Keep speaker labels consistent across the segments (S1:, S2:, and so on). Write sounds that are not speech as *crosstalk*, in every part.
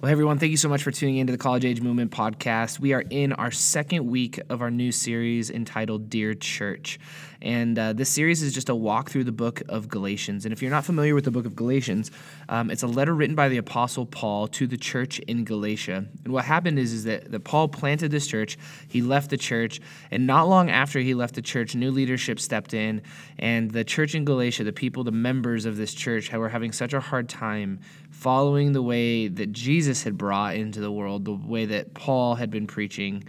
S1: Well, hey everyone, thank you so much for tuning into the College Age Movement podcast. We are in our second week of our new series entitled Dear Church. And uh, this series is just a walk through the book of Galatians. And if you're not familiar with the book of Galatians, um, it's a letter written by the Apostle Paul to the church in Galatia. And what happened is, is that, that Paul planted this church, he left the church, and not long after he left the church, new leadership stepped in. And the church in Galatia, the people, the members of this church, were having such a hard time following the way that Jesus had brought into the world, the way that Paul had been preaching.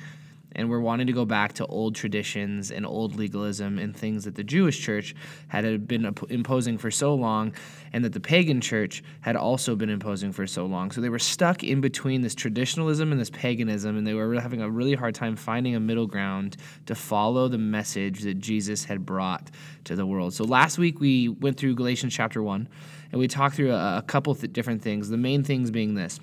S1: And we're wanting to go back to old traditions and old legalism and things that the Jewish church had been imposing for so long, and that the pagan church had also been imposing for so long. So they were stuck in between this traditionalism and this paganism, and they were having a really hard time finding a middle ground to follow the message that Jesus had brought to the world. So last week we went through Galatians chapter 1 and we talked through a, a couple of different things. The main things being this.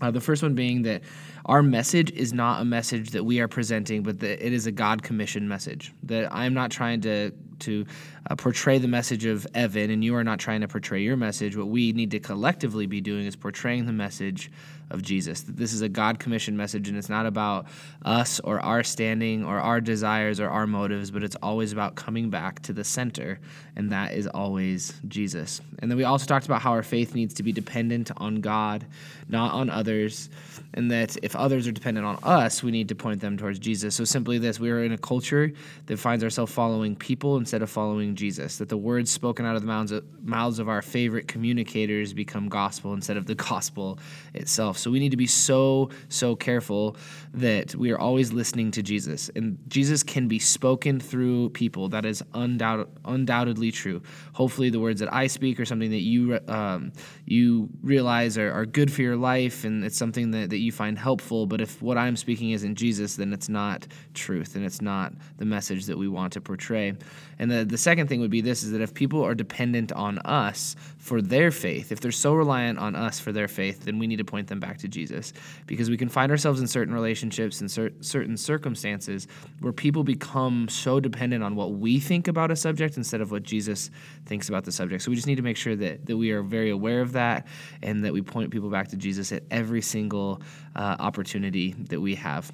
S1: Uh, the first one being that our message is not a message that we are presenting, but that it is a God commissioned message. That I'm not trying to to uh, portray the message of Evan, and you are not trying to portray your message. What we need to collectively be doing is portraying the message of Jesus. That this is a God commissioned message, and it's not about us or our standing or our desires or our motives, but it's always about coming back to the center, and that is always Jesus. And then we also talked about how our faith needs to be dependent on God, not on others, and that if others are dependent on us, we need to point them towards Jesus. So simply this we are in a culture that finds ourselves following people instead of following Jesus, that the words spoken out of the mouths of, mouths of our favorite communicators become gospel instead of the *laughs* gospel itself. So we need to be so, so careful that we are always listening to Jesus. And Jesus can be spoken through people. That is undoubt, undoubtedly true. Hopefully, the words that I speak are something that you, um, you realize are, are good for your life and it's something that, that you find helpful. But if what I'm speaking isn't Jesus, then it's not truth and it's not the message that we want to portray. And the, the second thing would be this is that if people are dependent on us for their faith, if they're so reliant on us for their faith, then we need to point them back to Jesus because we can find ourselves in certain relationships and cer- certain circumstances where people become so dependent on what we think about a subject instead of what Jesus thinks about the subject. So we just need to make sure that, that we are very aware of that and that we point people back to Jesus at every single uh, opportunity that we have.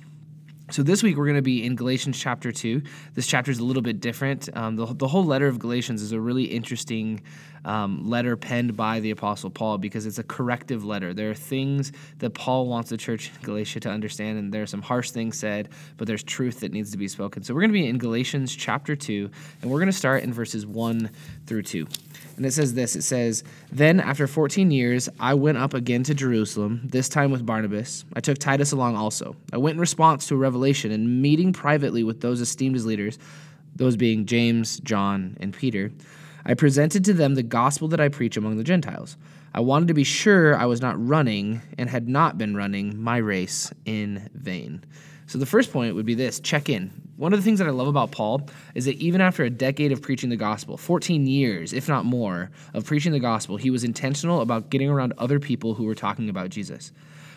S1: So this week we're going to be in Galatians chapter 2. This chapter is a little bit different. Um, the, the whole letter of Galatians is a really interesting um, letter penned by the Apostle Paul because it's a corrective letter. There are things that Paul wants the church in Galatia to understand, and there are some harsh things said, but there's truth that needs to be spoken. So we're going to be in Galatians chapter 2, and we're going to start in verses 1 through 2. And it says this it says, Then after 14 years, I went up again to Jerusalem, this time with Barnabas. I took Titus along also. I went in response to a revelation and meeting privately with those esteemed as leaders, those being James, John, and Peter. I presented to them the gospel that I preach among the Gentiles. I wanted to be sure I was not running and had not been running my race in vain. So the first point would be this check in. One of the things that I love about Paul is that even after a decade of preaching the gospel, 14 years, if not more, of preaching the gospel, he was intentional about getting around other people who were talking about Jesus.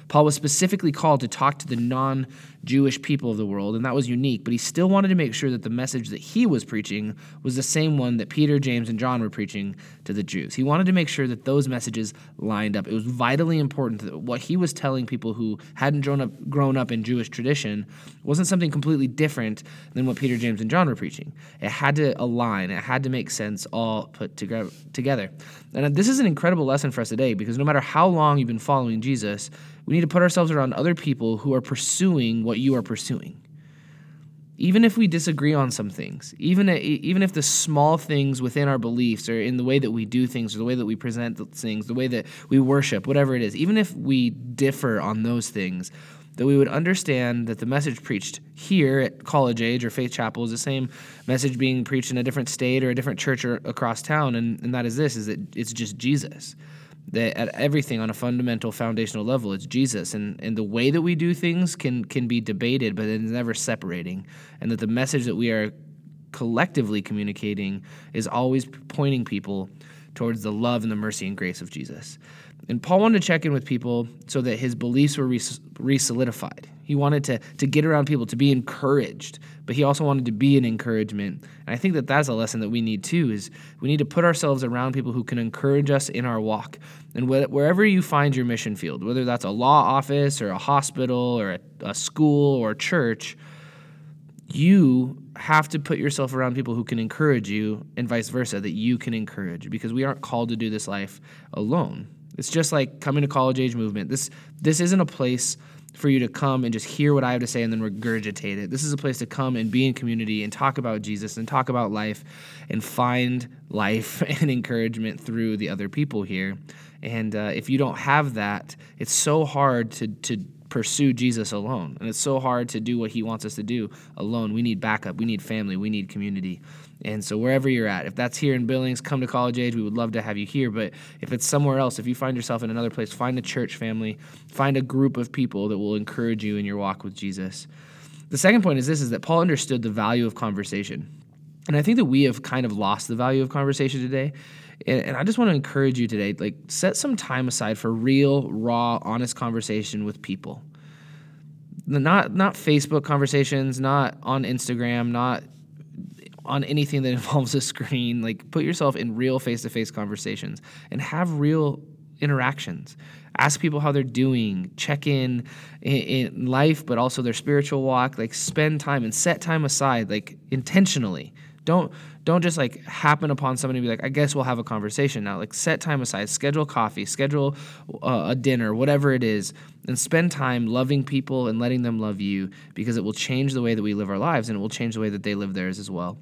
S1: Paul was specifically called to talk to the non Jewish people of the world, and that was unique, but he still wanted to make sure that the message that he was preaching was the same one that Peter, James, and John were preaching to the Jews. He wanted to make sure that those messages lined up. It was vitally important that what he was telling people who hadn't grown up, grown up in Jewish tradition wasn't something completely different than what Peter, James, and John were preaching. It had to align, it had to make sense all put together. And this is an incredible lesson for us today because no matter how long you've been following Jesus, we need to put ourselves around other people who are pursuing what you are pursuing. Even if we disagree on some things, even, even if the small things within our beliefs or in the way that we do things or the way that we present things, the way that we worship, whatever it is, even if we differ on those things, that we would understand that the message preached here at college age or faith chapel is the same message being preached in a different state or a different church or across town and, and that is this is that it's just jesus that at everything on a fundamental foundational level it's jesus. And, and the way that we do things can can be debated but it's never separating. And that the message that we are collectively communicating is always pointing people towards the love and the mercy and grace of jesus and paul wanted to check in with people so that his beliefs were re solidified He wanted to, to get around people, to be encouraged, but he also wanted to be an encouragement. And I think that that's a lesson that we need too is we need to put ourselves around people who can encourage us in our walk. And wh- wherever you find your mission field, whether that's a law office or a hospital or a, a school or a church, you have to put yourself around people who can encourage you and vice versa that you can encourage because we aren't called to do this life alone. It's just like coming to college age movement. This this isn't a place for you to come and just hear what i have to say and then regurgitate it. This is a place to come and be in community and talk about jesus and talk about life and find life *laughs* and encouragement through the other people here. And uh, if you don't have that it's so hard to to pursue Jesus alone. And it's so hard to do what he wants us to do alone. We need backup, we need family, we need community. And so wherever you're at, if that's here in Billings, come to college age, we would love to have you here. But if it's somewhere else, if you find yourself in another place, find a church family, find a group of people that will encourage you in your walk with Jesus. The second point is this is that Paul understood the value of conversation. And I think that we have kind of lost the value of conversation today. And, I just want to encourage you today, like set some time aside for real, raw, honest conversation with people. Not not Facebook conversations, not on Instagram, not on anything that *laughs* involves a screen. Like put yourself in real face-to-face conversations and have real interactions. Ask people how they're doing. Check in, in in life, but also their spiritual walk. Like spend time and set time aside, like intentionally. Don't don't just like happen upon somebody and be like, I guess we'll have a conversation now. Like set time aside, schedule coffee, schedule uh, a dinner, whatever it is, and spend time loving people and letting them love you because it will change the way that we live our lives and it will change the way that they live theirs as well.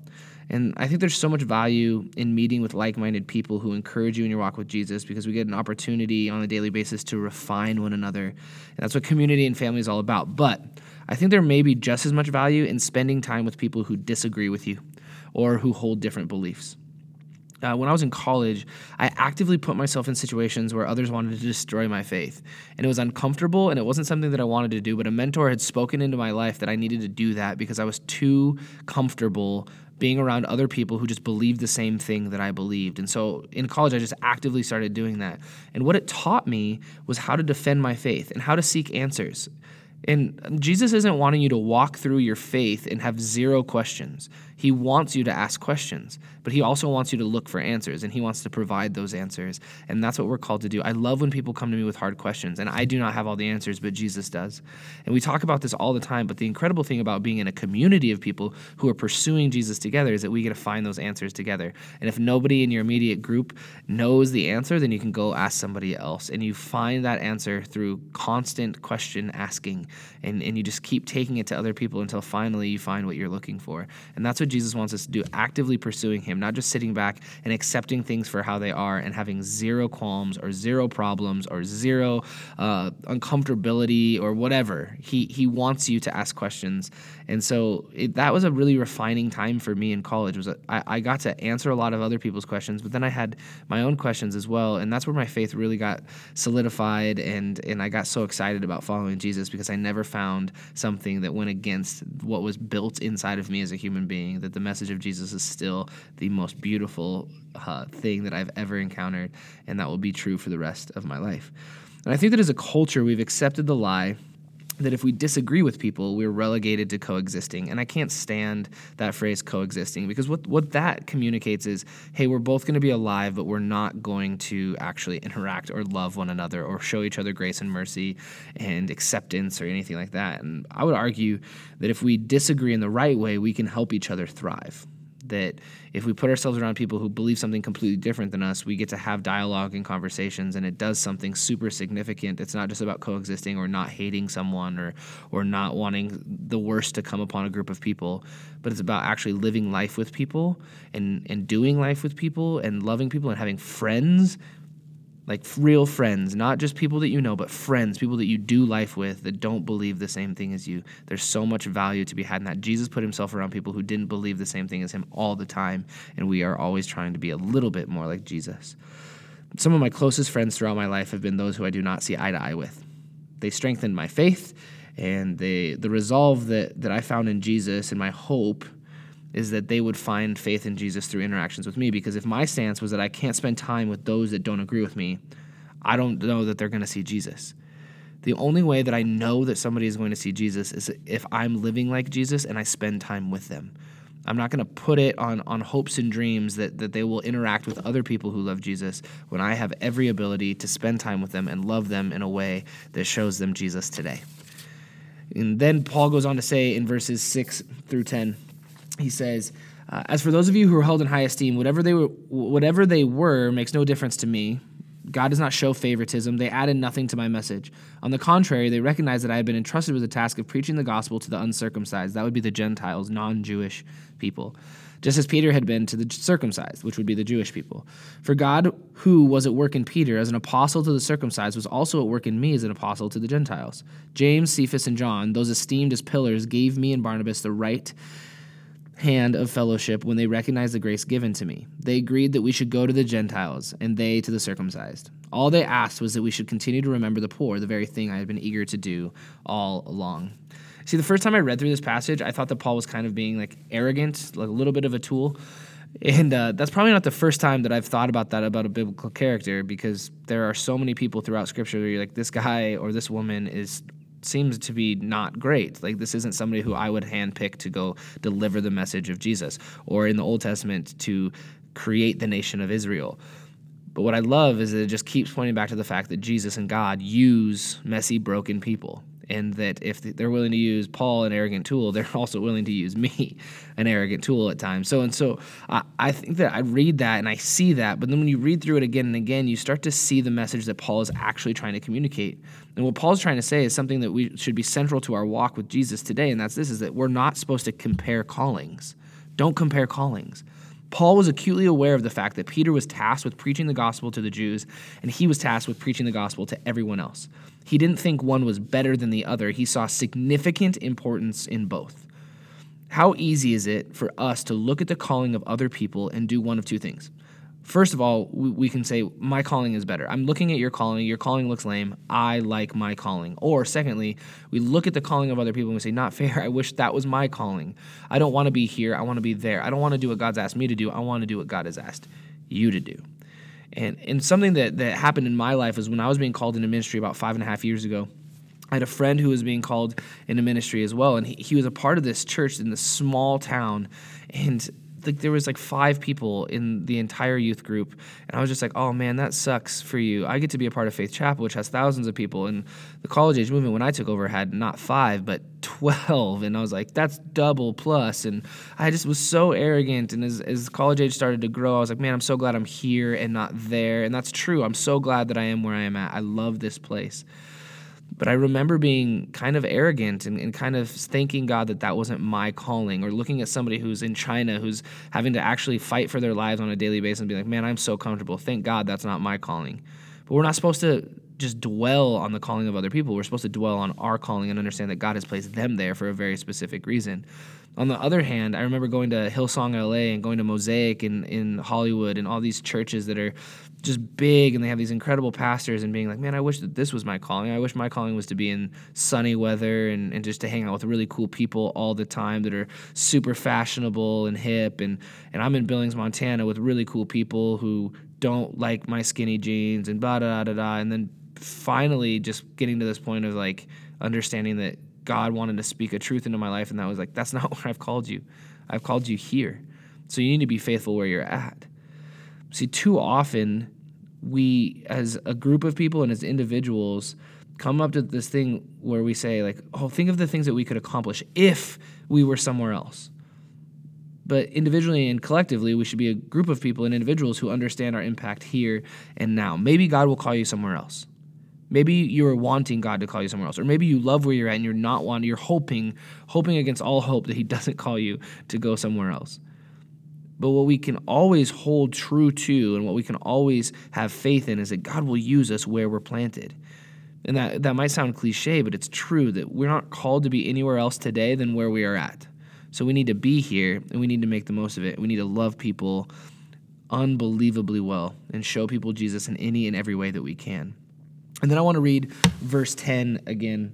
S1: And I think there's so much value in meeting with like minded people who encourage you in your walk with Jesus because we get an opportunity on a daily basis to refine one another. And that's what community and family is all about. But I think there may be just as much value in spending time with people who disagree with you or who hold different beliefs. Uh, when I was in college, I actively put myself in situations where others wanted to destroy my faith. And it was uncomfortable and it wasn't something that I wanted to do, but a mentor had spoken into my life that I needed to do that because I was too comfortable being around other people who just believed the same thing that I believed. And so in college, I just actively started doing that. And what it taught me was how to defend my faith and how to seek answers. And Jesus isn't wanting you to walk through your faith and have zero questions. He wants you to ask questions, but he also wants you to look for answers and he wants to provide those answers. And that's what we're called to do. I love when people come to me with hard questions, and I do not have all the answers, but Jesus does. And we talk about this all the time, but the incredible thing about being in a community of people who are pursuing Jesus together is that we get to find those answers together. And if nobody in your immediate group knows the answer, then you can go ask somebody else. And you find that answer through constant question asking. And, and you just keep taking it to other people until finally you find what you're looking for. And that's what what Jesus wants us to do, actively pursuing Him, not just sitting back and accepting things for how they are and having zero qualms or zero problems or zero uh, uncomfortability or whatever. He, he wants you to ask questions. And so it, that was a really refining time for me in college. Was a, I, I got to answer a lot of other people's questions, but then I had my own questions as well. And that's where my faith really got solidified and, and I got so excited about following Jesus because I never found something that went against what was built inside of me as a human being that the message of Jesus is still the most beautiful uh, thing that I've ever encountered, and that will be true for the rest of my life. And I think that as a culture, we've accepted the lie that if we disagree with people, we're relegated to coexisting. And I can't stand that phrase coexisting because what, what that communicates is hey, we're both going to be alive, but we're not going to actually interact or love one another or show each other grace and mercy and acceptance or anything like that. And I would argue that if we disagree in the right way, we can help each other thrive that if we put ourselves around people who believe something completely different than us, we get to have dialogue and conversations, and it does something super significant. It's not just about coexisting or not hating someone or or not wanting the worst to come upon a group of people, but it's about actually living life with people and and doing life with people and loving people and having friends like real friends, not just people that you know, but friends, people that you do life with that don't believe the same thing as you. There's so much value to be had in that. Jesus put himself around people who didn't believe the same thing as him all the time, and we are always trying to be a little bit more like Jesus. Some of my closest friends throughout my life have been those who I do not see eye to eye with. They strengthened my faith, and they, the resolve that, that I found in Jesus and my hope is that they would find faith in Jesus through interactions with me. Because if my stance was that I can't spend time with those that don't agree with me, I don't know that they're going to see Jesus. The only way that I know that somebody is going to see Jesus is if I'm living like Jesus and I spend time with them. I'm not going to put it on, on hopes and dreams that, that they will interact with other people who love Jesus when I have every ability to spend time with them and love them in a way that shows them Jesus today. And then Paul goes on to say in verses 6 through 10, he says, uh, As for those of you who are held in high esteem, whatever they were, whatever they were makes no difference to me. God does not show favoritism. They added nothing to my message. On the contrary, they recognized that I had been entrusted with the task of preaching the gospel to the uncircumcised. That would be the Gentiles, non Jewish people. Just as Peter had been to the circumcised, which would be the Jewish people. For God, who was at work in Peter as an apostle to the circumcised, was also at work in me as an apostle to the Gentiles. James, Cephas, and John, those esteemed as pillars, gave me and Barnabas the right hand of fellowship when they recognized the grace given to me. They agreed that we should go to the Gentiles, and they to the circumcised. All they asked was that we should continue to remember the poor, the very thing I had been eager to do all along. See, the first time I read through this passage, I thought that Paul was kind of being like arrogant, like a little bit of a tool. And uh, that's probably not the first time that I've thought about that about a biblical character because there are so many people throughout Scripture where you're like, this guy or this woman is seems to be not great. Like this isn't somebody who I would handpick to go deliver the message of Jesus, or in the Old Testament to create the nation of Israel. But what I love is that it just keeps pointing back to the fact that Jesus and God use messy, broken people and that if they're willing to use Paul, an arrogant tool, *laughs* they're also willing to use me, an arrogant tool at times. So and so, I, I think that I read that and I see that, but then when you read through it again and again, you start to see the message that Paul is actually trying to communicate. And what Paul's trying to say is something that we should be central to our walk with Jesus today, and that's this: is that we're not supposed to compare callings. Don't compare callings. Paul was acutely aware of the fact that Peter was tasked with preaching the gospel to the Jews, and he was tasked with preaching the gospel to everyone else. He didn't think one was better than the other, he saw significant importance in both. How easy is it for us to look at the calling of other people and do one of two things? First of all, we can say, My calling is better. I'm looking at your calling. Your calling looks lame. I like my calling. Or, secondly, we look at the calling of other people and we say, Not fair. *laughs* I wish that was my calling. I don't want to be here. I want to be there. I don't want to do what God's asked me to do. I want to do what God has asked you to do. And, and something that, that happened in my life is when I was being called into ministry about five and a half years ago. I had a friend who was being called into ministry as well, and he, he was a part of this church in this small town. And like there was like five people in the entire youth group and i was just like oh man that sucks for you. I get to be a part of faith chapel which has thousands of people. And the college age movement when i took over had not five but 12 and i was like that's double plus. And i just was so arrogant and as, as college age started to grow i was like man i'm so glad i'm here and not there. And that's true. I'm so glad that i am where i am at. I love this place but I remember being kind of arrogant and, and, kind of thanking God that that wasn't my calling, or looking at somebody who's in China who's having to actually fight for their lives on a daily basis and be like, man, I'm so comfortable. Thank God that's not my calling. But we're not supposed to just dwell on the calling of other people. We're supposed to dwell on our calling and understand that God has placed them there for a very specific reason. On the other hand, I remember going to Hillsong LA and going to Mosaic in, in Hollywood and all these churches that are just big and they have these incredible pastors and being like, man, I wish that this was my calling. I wish my calling was to be in sunny weather and, and just to hang out with really cool people all the time that are super fashionable and hip. And, and I'm in Billings, Montana with really cool people who don't like my skinny jeans and blah, da, da, da. And then finally just getting to this point of like understanding that God wanted to speak a truth into my life. And that was like, that's not *laughs* where I've called you. I've called you here. So you need to be faithful where you're at. See, too often we, as a group of people and as individuals, come up to this thing where we say, like, oh, think of the things that we could accomplish if we were somewhere else. But individually and collectively, we should be a group of people and individuals who understand our impact here and now. Maybe God will call you somewhere else. Maybe you're wanting God to call you somewhere else, or maybe you love where you're at and you're not wanting, you're hoping, hoping against all hope that He *laughs* doesn't call you to go somewhere else. But what we can always hold true to and what we can always have faith in is that God will use us where we're planted. And that, that might sound cliche, but it's true that we're not called to be anywhere else today than where we are at. So we need to be here and we need to make the most of it. We need to love people unbelievably well and show people Jesus in any and every way that we can. And then I want to read verse 10 again.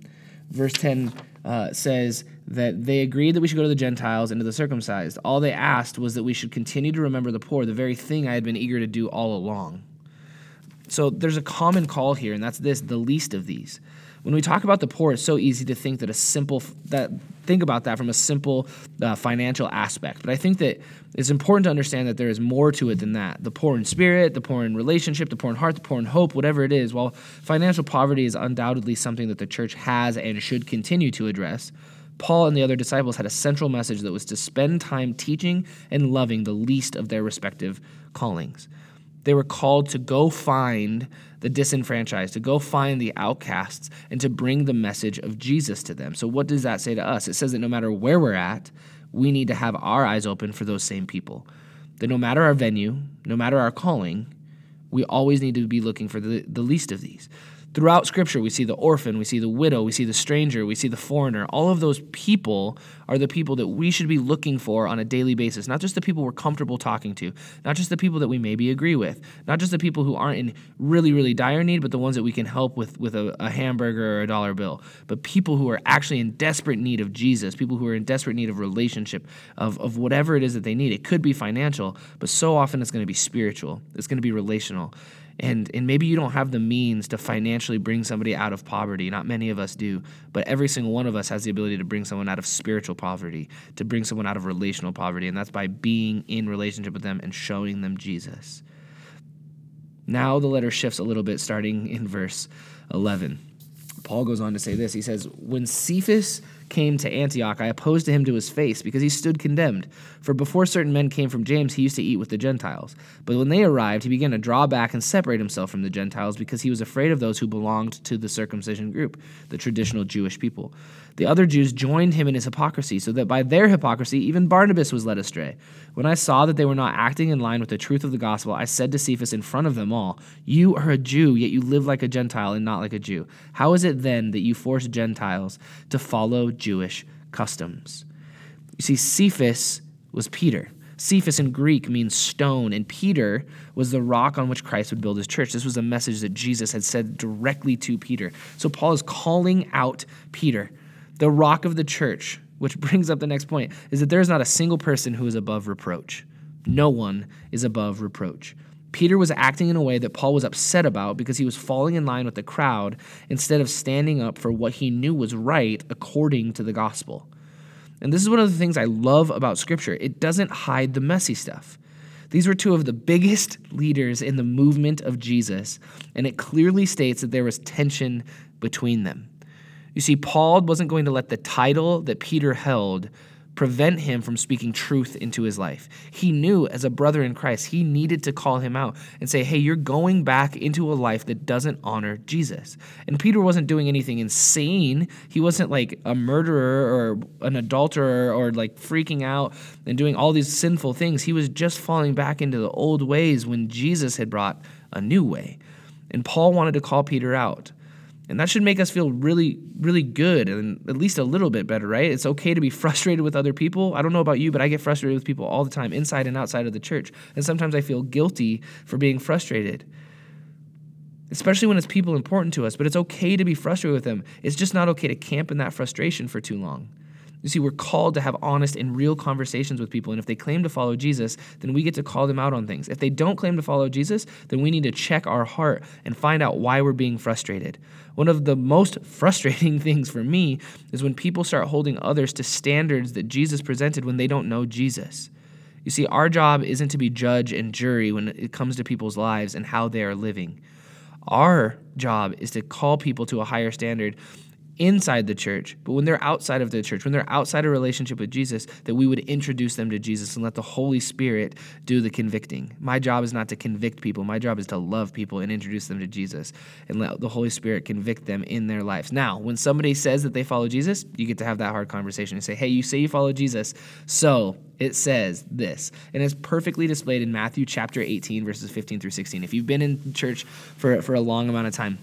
S1: Verse 10 uh, says that they agreed that we should go to the Gentiles and to the circumcised. All they asked was that we should continue to remember the poor, the very thing I had been eager to do all along. So there's a common call here, and that's this the least of these. When we talk about the poor, it's so easy to think that a simple that think about that from a simple uh, financial aspect. But I think that it's important to understand that there is more to it than that. The poor in spirit, the poor in relationship, the poor in heart, the poor in hope, whatever it is. While financial poverty is undoubtedly something that the church has and should continue to address, Paul and the other disciples had a central message that was to spend time teaching and loving the least of their respective callings. They were called to go find the disenfranchised, to go find the outcasts, and to bring the message of Jesus to them. So, what does that say to us? It says that no matter where we're at, we need to have our eyes open for those same people. That no matter our venue, no matter our calling, we always need to be looking for the, the least of these. Throughout Scripture, we see the orphan, we see the widow, we see the stranger, we see the foreigner. All of those people are the people that we should be looking for on a daily basis, not just the people we're comfortable talking to, not just the people that we maybe agree with, not just the people who aren't in really, really dire need, but the ones that we can help with, with a, a hamburger or a dollar bill, but people who are actually in desperate need of Jesus, people who are in desperate need of relationship, of, of whatever it is that they need. It could be financial, but so often it's going to be spiritual, it's going to be relational and and maybe you don't have the means to financially bring somebody out of poverty. Not many of us do but every single one of us has the ability to bring someone out of spiritual poverty to bring someone out of relational poverty and that's by being in relationship with them and showing them Jesus. Now the letter shifts a little bit starting in verse 11 Paul goes on to say this he says when Cephas came to Antioch, I opposed him to his face because he stood condemned. For before certain men came from James, he used to eat with the Gentiles. But when they arrived, he began to draw back and separate himself from the Gentiles because he was afraid of those who belonged to the circumcision group, the traditional Jewish people. The other Jews joined him in his hypocrisy, so that by their hypocrisy even Barnabas was led astray. When I saw that they were not acting in line with the truth of the gospel, I said to Cephas in front of them all, You are a Jew, yet you live like a Gentile and not like a Jew. How is it then that you force Gentiles to follow Jewish customs? You see, Cephas was Peter. Cephas in Greek means stone, and Peter was the rock on which Christ would build his church. This was a message that Jesus had said directly to Peter. So Paul is calling out Peter the rock of the church, which brings up the next point, is that there is not a single person who is above reproach. No one is above reproach. Peter was acting in a way that Paul was upset about because he was falling in line with the crowd instead of standing up for what he knew was right according to the gospel. And this is one of the things I love about Scripture it doesn't hide the messy stuff. These were two of the biggest *laughs* leaders in the movement of Jesus, and it clearly states that there was tension between them. You see, Paul wasn't going to let the title that Peter held prevent him from speaking truth into his life. He knew as a brother in Christ, he needed to call him out and say, hey, you're going back into a life that doesn't honor Jesus. And Peter wasn't doing anything insane. He wasn't like a murderer or an adulterer or like freaking out and doing all these sinful things. He was just falling back into the old ways when Jesus had brought a new way. And Paul wanted to call Peter out. And that should make us feel really, really good and at least a little bit better, right? It's okay to be *laughs* frustrated with other people. I don't know about you, but I get frustrated with people all the time, inside and outside of the church. And sometimes I feel guilty for being frustrated, especially when it's people important to us. But it's okay to be frustrated with them. It's just not okay to camp in that frustration for too long. You see, we're called to have honest and real conversations with people. And if they claim to follow Jesus, then we get to call them out on things. If they don't claim to follow Jesus, then we need to check our heart and find out why we're being frustrated. One of the most *laughs* frustrating things for me is when people start holding others to standards that Jesus presented when they don't know Jesus. You see, our job isn't to be judge and jury when it comes to people's lives and how they are living. Our job is to call people to a higher standard inside the church, but when they're outside of the church, when they're outside a relationship with Jesus, that we would introduce them to Jesus and let the Holy Spirit do the convicting. My job is not to convict people. My job is to love people and introduce them to Jesus and let the Holy Spirit convict them in their lives. Now, when somebody says that they follow Jesus, you get to have that hard conversation and say, hey, you say you follow Jesus, so it says this. And it's perfectly displayed in Matthew chapter 18, verses 15 through 16. If you've been in church for, for a long amount of time,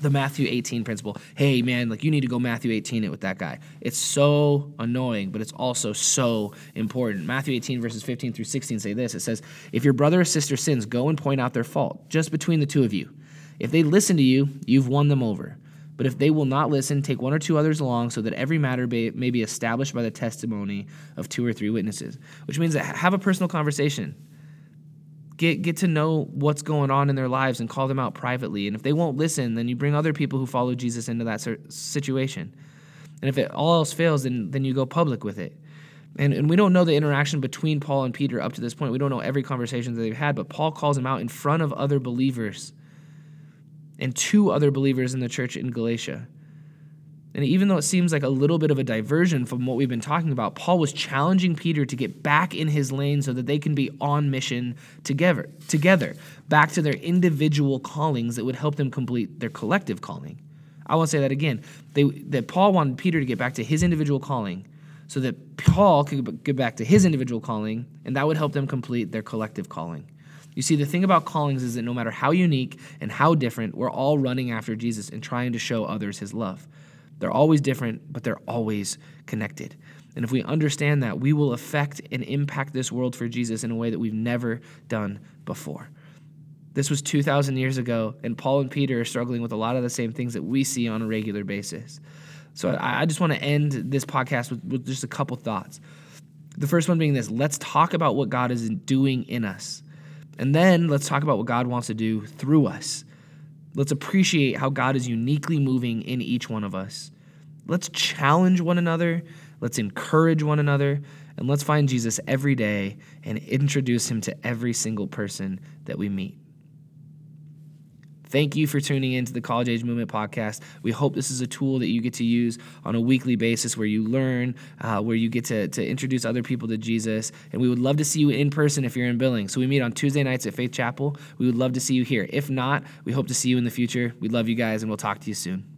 S1: the Matthew 18 principle. Hey, man, like you need to go Matthew 18 it with that guy. It's so annoying, but it's also so important. Matthew 18, verses 15 through 16 say this it says, If your brother or sister sins, go and point out their fault, just between the two of you. If they listen to you, you've won them over. But if they will not listen, take one or two others along so that every matter may be established by the testimony of two or three witnesses. Which means that have a personal conversation Get, get to know what's going on in their lives and call them out privately. And if they won't listen, then you bring other people who follow Jesus into that situation. And if it all else fails, then, then you go public with it. And, and we don't know the interaction between Paul and Peter up to this point. We don't know every conversation that they've had, but Paul calls them out in front of other believers and two other believers in the church in Galatia. And even though it seems like a little bit of a diversion from what we've been talking about, Paul was challenging Peter to get back in his lane so that they can be on mission together, together, back to their individual callings that would help them complete their collective calling. I want to say that again. They, that Paul wanted Peter to get back to his individual calling so that Paul could get back to his individual calling, and that would help them complete their collective calling. You see, the thing about callings is that no matter how unique and how different, we're all running after Jesus and trying to show others his love. They're always different, but they're always connected. And if we understand that, we will affect and impact this world for Jesus in a way that we've never done before. This was 2,000 years ago, and Paul and Peter are struggling with a lot of the same things that we see on a regular basis. So I, just want to end this podcast with, with just a couple thoughts. The first one being this let's talk about what God is doing in us. And then let's talk about what God wants to do through us. Let's appreciate how God is uniquely moving in each one of us. Let's challenge one another. Let's encourage one another. And let's find Jesus every day and introduce him to every single person that we meet. Thank you for tuning in to the College Age Movement podcast. We hope this is a tool that you get to use on a weekly basis where you learn, uh, where you get to, to introduce other people to Jesus. And we would love to see you in person if you're in Billings. So we meet on Tuesday nights at Faith Chapel. We would love to see you here. If not, we hope to see you in the future. We love you guys, and we'll talk to you soon.